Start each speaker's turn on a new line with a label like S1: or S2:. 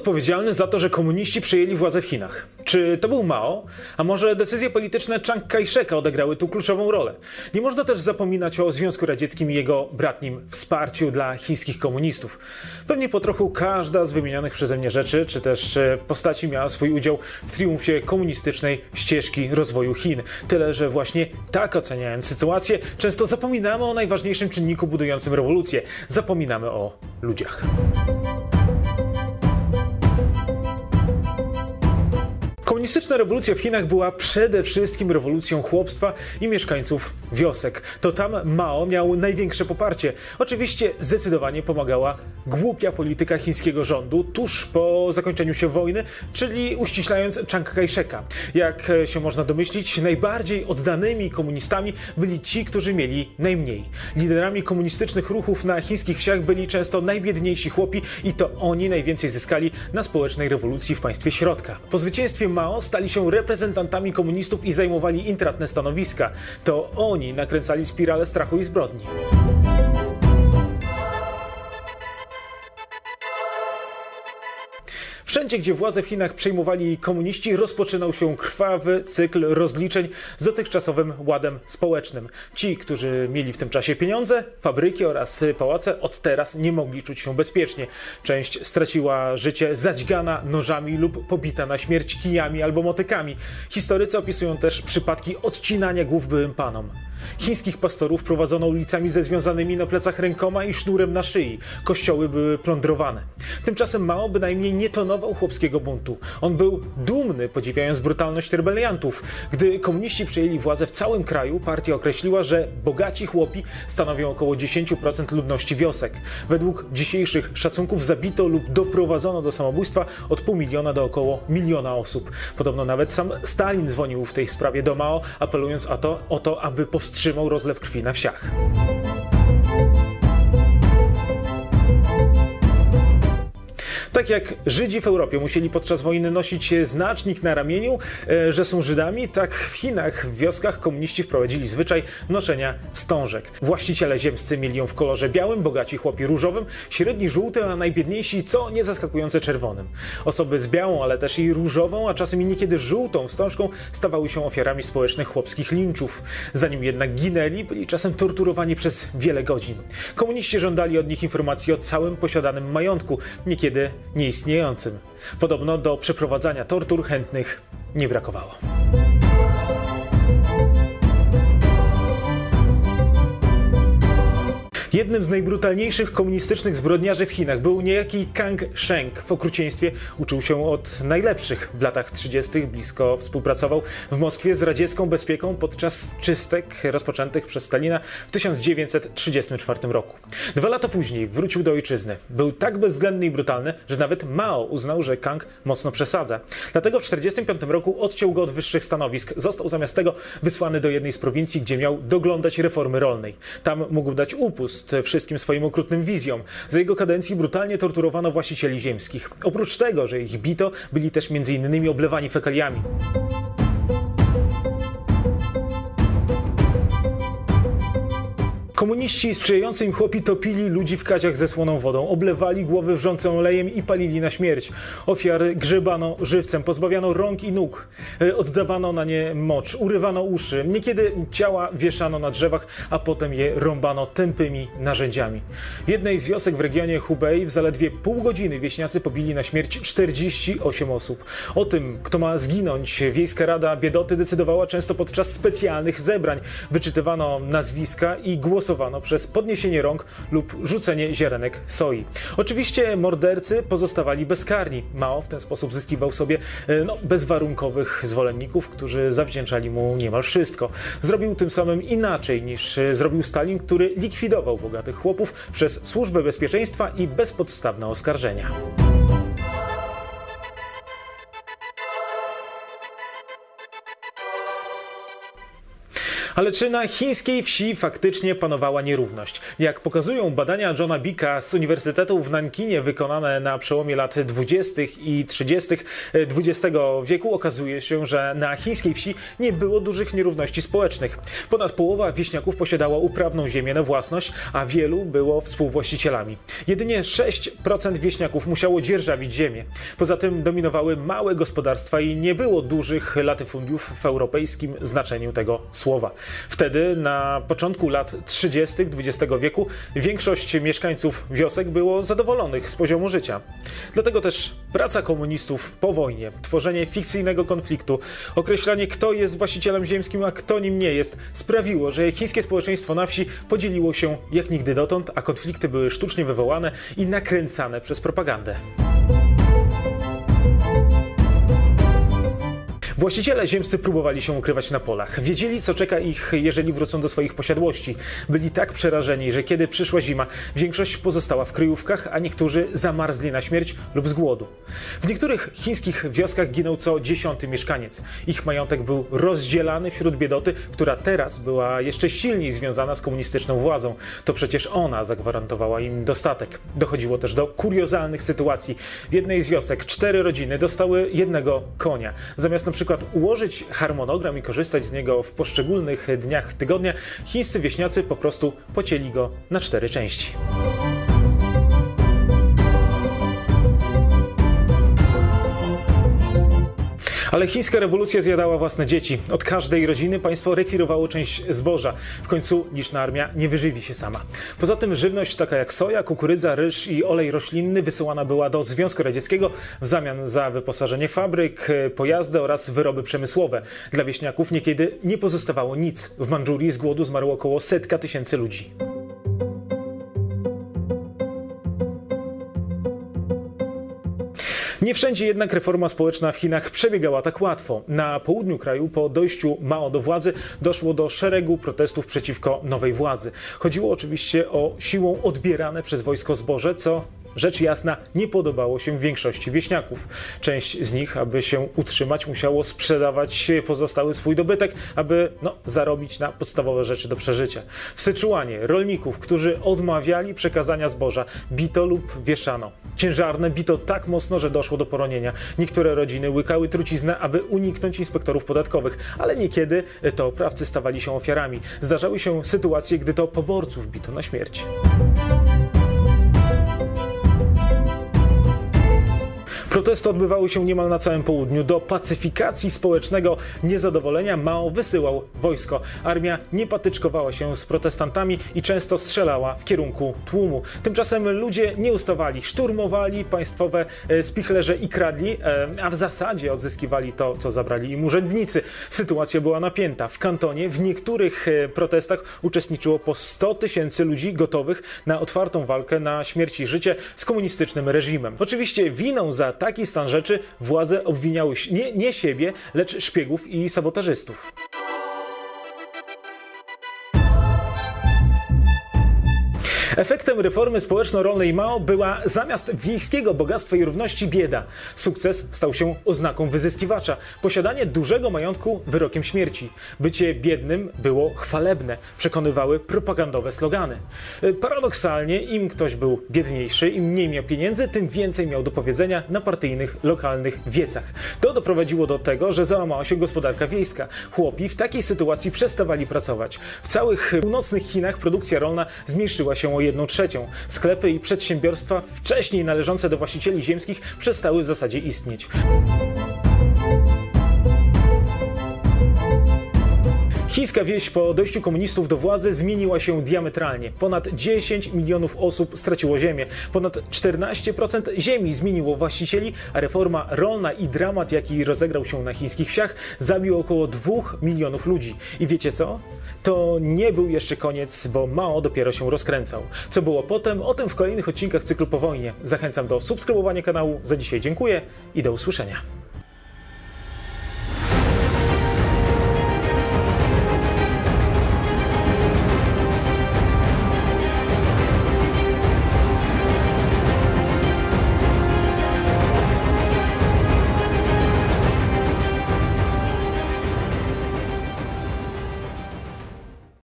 S1: odpowiedzialny za to, że komuniści przejęli władzę w Chinach? Czy to był Mao? A może decyzje polityczne Chiang Kai-sheka odegrały tu kluczową rolę? Nie można też zapominać o Związku Radzieckim i jego bratnim wsparciu dla chińskich komunistów. Pewnie po trochu każda z wymienionych przeze mnie rzeczy, czy też e, postaci miała swój udział w triumfie komunistycznej ścieżki rozwoju Chin. Tyle, że właśnie tak oceniając sytuację, często zapominamy o najważniejszym czynniku budującym rewolucję. Zapominamy o ludziach. Komunistyczna rewolucja w Chinach była przede wszystkim rewolucją chłopstwa i mieszkańców wiosek. To tam Mao miał największe poparcie. Oczywiście zdecydowanie pomagała głupia polityka chińskiego rządu tuż po zakończeniu się wojny, czyli uściślając Chiang Kai-sheka. Jak się można domyślić, najbardziej oddanymi komunistami byli ci, którzy mieli najmniej. Liderami komunistycznych ruchów na chińskich wsiach byli często najbiedniejsi chłopi i to oni najwięcej zyskali na społecznej rewolucji w państwie środka. Po zwycięstwie Mao stali się reprezentantami komunistów i zajmowali intratne stanowiska. To oni nakręcali spiralę strachu i zbrodni. Wszędzie, gdzie władzę w Chinach przejmowali komuniści, rozpoczynał się krwawy cykl rozliczeń z dotychczasowym ładem społecznym. Ci, którzy mieli w tym czasie pieniądze, fabryki oraz pałace, od teraz nie mogli czuć się bezpiecznie. Część straciła życie zadźgana nożami lub pobita na śmierć kijami albo motykami. Historycy opisują też przypadki odcinania głów byłym panom. Chińskich pastorów prowadzono ulicami ze związanymi na plecach rękoma i sznurem na szyi. Kościoły były plądrowane. Tymczasem Mao bynajmniej nie tonował chłopskiego buntu. On był dumny, podziwiając brutalność rebeliantów. Gdy komuniści przejęli władzę w całym kraju, partia określiła, że bogaci chłopi stanowią około 10% ludności wiosek. Według dzisiejszych szacunków zabito lub doprowadzono do samobójstwa od pół miliona do około miliona osób. Podobno nawet sam Stalin dzwonił w tej sprawie do Mao, apelując o to, o to aby powstrzymać wstrzymał rozlew krwi na wsiach. Tak jak Żydzi w Europie musieli podczas wojny nosić znacznik na ramieniu, e, że są Żydami, tak w Chinach, w wioskach komuniści wprowadzili zwyczaj noszenia wstążek. Właściciele ziemscy mieli ją w kolorze białym, bogaci chłopi różowym, średni żółtym, a najbiedniejsi, co niezaskakujące czerwonym. Osoby z białą, ale też i różową, a czasem i niekiedy żółtą wstążką stawały się ofiarami społecznych chłopskich linczów. Zanim jednak ginęli, byli czasem torturowani przez wiele godzin. Komuniści żądali od nich informacji o całym posiadanym majątku, niekiedy nieistniejącym. Podobno do przeprowadzania tortur chętnych nie brakowało. Jednym z najbrutalniejszych komunistycznych zbrodniarzy w Chinach był niejaki Kang Sheng. W okrucieństwie uczył się od najlepszych. W latach 30. blisko współpracował w Moskwie z radziecką bezpieką podczas czystek rozpoczętych przez Stalina w 1934 roku. Dwa lata później wrócił do ojczyzny. Był tak bezwzględny i brutalny, że nawet Mao uznał, że Kang mocno przesadza. Dlatego w 1945 roku odciął go od wyższych stanowisk. Został zamiast tego wysłany do jednej z prowincji, gdzie miał doglądać reformy rolnej. Tam mógł dać upust wszystkim swoim okrutnym wizjom. Za jego kadencji brutalnie torturowano właścicieli ziemskich. Oprócz tego, że ich bito, byli też między innymi oblewani fekaliami. Komuniści sprzyjający im chłopi topili ludzi w kaciach ze słoną wodą, oblewali głowy wrzącą olejem i palili na śmierć. Ofiary grzebano żywcem, pozbawiano rąk i nóg, e, oddawano na nie mocz, urywano uszy. Niekiedy ciała wieszano na drzewach, a potem je rąbano tępymi narzędziami. W jednej z wiosek w regionie Hubei w zaledwie pół godziny wieśniacy pobili na śmierć 48 osób. O tym, kto ma zginąć, Wiejska Rada Biedoty decydowała często podczas specjalnych zebrań. Wyczytywano nazwiska i głosowano głosowano przez podniesienie rąk lub rzucenie ziarenek soi. Oczywiście mordercy pozostawali bezkarni. Mao w ten sposób zyskiwał sobie e, no, bezwarunkowych zwolenników, którzy zawdzięczali mu niemal wszystko. Zrobił tym samym inaczej niż e, zrobił Stalin, który likwidował bogatych chłopów przez służbę bezpieczeństwa i bezpodstawne oskarżenia. Ale czy na chińskiej wsi faktycznie panowała nierówność? Jak pokazują badania Johna Bicka z Uniwersytetu w Nankinie wykonane na przełomie lat 20. i 30. XX wieku, okazuje się, że na chińskiej wsi nie było dużych nierówności społecznych. Ponad połowa wieśniaków posiadała uprawną ziemię na własność, a wielu było współwłaścicielami. Jedynie 6% wieśniaków musiało dzierżawić ziemię. Poza tym dominowały małe gospodarstwa i nie było dużych latyfundiów w europejskim znaczeniu tego słowa. Wtedy, na początku lat 30. XX wieku, większość mieszkańców wiosek było zadowolonych z poziomu życia. Dlatego też praca komunistów po wojnie, tworzenie fikcyjnego konfliktu, określanie kto jest właścicielem ziemskim, a kto nim nie jest, sprawiło, że chińskie społeczeństwo na wsi podzieliło się jak nigdy dotąd, a konflikty były sztucznie wywołane i nakręcane przez propagandę. Właściciele ziemscy próbowali się ukrywać na polach. Wiedzieli, co czeka ich, jeżeli wrócą do swoich posiadłości. Byli tak przerażeni, że kiedy przyszła zima, większość pozostała w kryjówkach, a niektórzy zamarzli na śmierć lub z głodu. W niektórych chińskich wioskach ginął co dziesiąty mieszkaniec. Ich majątek był rozdzielany wśród biedoty, która teraz była jeszcze silniej związana z komunistyczną władzą. To przecież ona zagwarantowała im dostatek. Dochodziło też do kuriozalnych sytuacji. W jednej z wiosek cztery rodziny dostały jednego konia. Zamiast na przykład przykład ułożyć harmonogram i korzystać z niego w poszczególnych dniach tygodnia, chińscy wieśniacy po prostu pocięli go na cztery części. Ale chińska rewolucja zjadała własne dzieci. Od każdej rodziny państwo rekwirowało część zboża. W końcu liczna armia nie wyżywi się sama. Poza tym żywność taka jak soja, kukurydza, ryż i olej roślinny wysyłana była do Związku Radzieckiego w zamian za wyposażenie fabryk, pojazdy oraz wyroby przemysłowe. Dla wieśniaków niekiedy nie pozostawało nic. W Mandżurii z głodu zmarło około setka tysięcy ludzi. Nie wszędzie jednak reforma społeczna w Chinach przebiegała tak łatwo. Na południu kraju po dojściu Mao do władzy doszło do szeregu protestów przeciwko nowej władzy. Chodziło oczywiście o siłą odbierane przez wojsko zboże, co Rzecz jasna, nie podobało się większości wieśniaków. Część z nich, aby się utrzymać, musiało sprzedawać pozostały swój dobytek, aby no, zarobić na podstawowe rzeczy do przeżycia. W Syczuanie rolników, którzy odmawiali przekazania zboża, bito lub wieszano. Ciężarne bito tak mocno, że doszło do poronienia. Niektóre rodziny łykały truciznę, aby uniknąć inspektorów podatkowych, ale niekiedy to oprawcy stawali się ofiarami. Zdarzały się sytuacje, gdy to poborców bito na śmierć. Protesty odbywały się niemal na całym południu. Do pacyfikacji społecznego niezadowolenia Mao wysyłał wojsko. Armia nie patyczkowała się z protestantami i często strzelała w kierunku tłumu. Tymczasem ludzie nie ustawali, szturmowali państwowe e, spichlerze i kradli, e, a w zasadzie odzyskiwali to, co zabrali im urzędnicy. Sytuacja była napięta. W kantonie w niektórych e, protestach uczestniczyło po 100 tysięcy ludzi gotowych na otwartą walkę na śmierć i życie z komunistycznym reżimem. Oczywiście winą za taki stan rzeczy władze obwiniały nie, nie siebie, lecz szpiegów i sabotażystów. Efektem reformy społeczno-rolnej Mao była zamiast wiejskiego bogactwa i równości bieda. Sukces stał się oznaką wyzyskiwacza. Posiadanie dużego majątku wyrokiem śmierci. Bycie biednym było chwalebne, przekonywały propagandowe slogany. Paradoksalnie, im ktoś był biedniejszy, im mniej miał pieniędzy, tym więcej miał do powiedzenia na partyjnych, lokalnych wiecach. To doprowadziło do tego, że załamała się gospodarka wiejska. Chłopi w takiej sytuacji przestawali pracować. W całych północnych Chinach produkcja rolna zmniejszyła się 1 trzecią. Sklepy i przedsiębiorstwa wcześniej należące do właścicieli ziemskich przestały w zasadzie istnieć. Chińska wieś po dojściu komunistów do władzy zmieniła się diametralnie. Ponad 10 milionów osób straciło ziemię. Ponad 14% ziemi zmieniło właścicieli, a reforma rolna i dramat, jaki rozegrał się na chińskich wsiach, zabił około 2 milionów ludzi. I wiecie co? To nie był jeszcze koniec, bo Mao dopiero się rozkręcał. Co było potem? O tym w kolejnych odcinkach cyklu po wojnie. Zachęcam do subskrybowania kanału. Za dzisiaj dziękuję i do usłyszenia.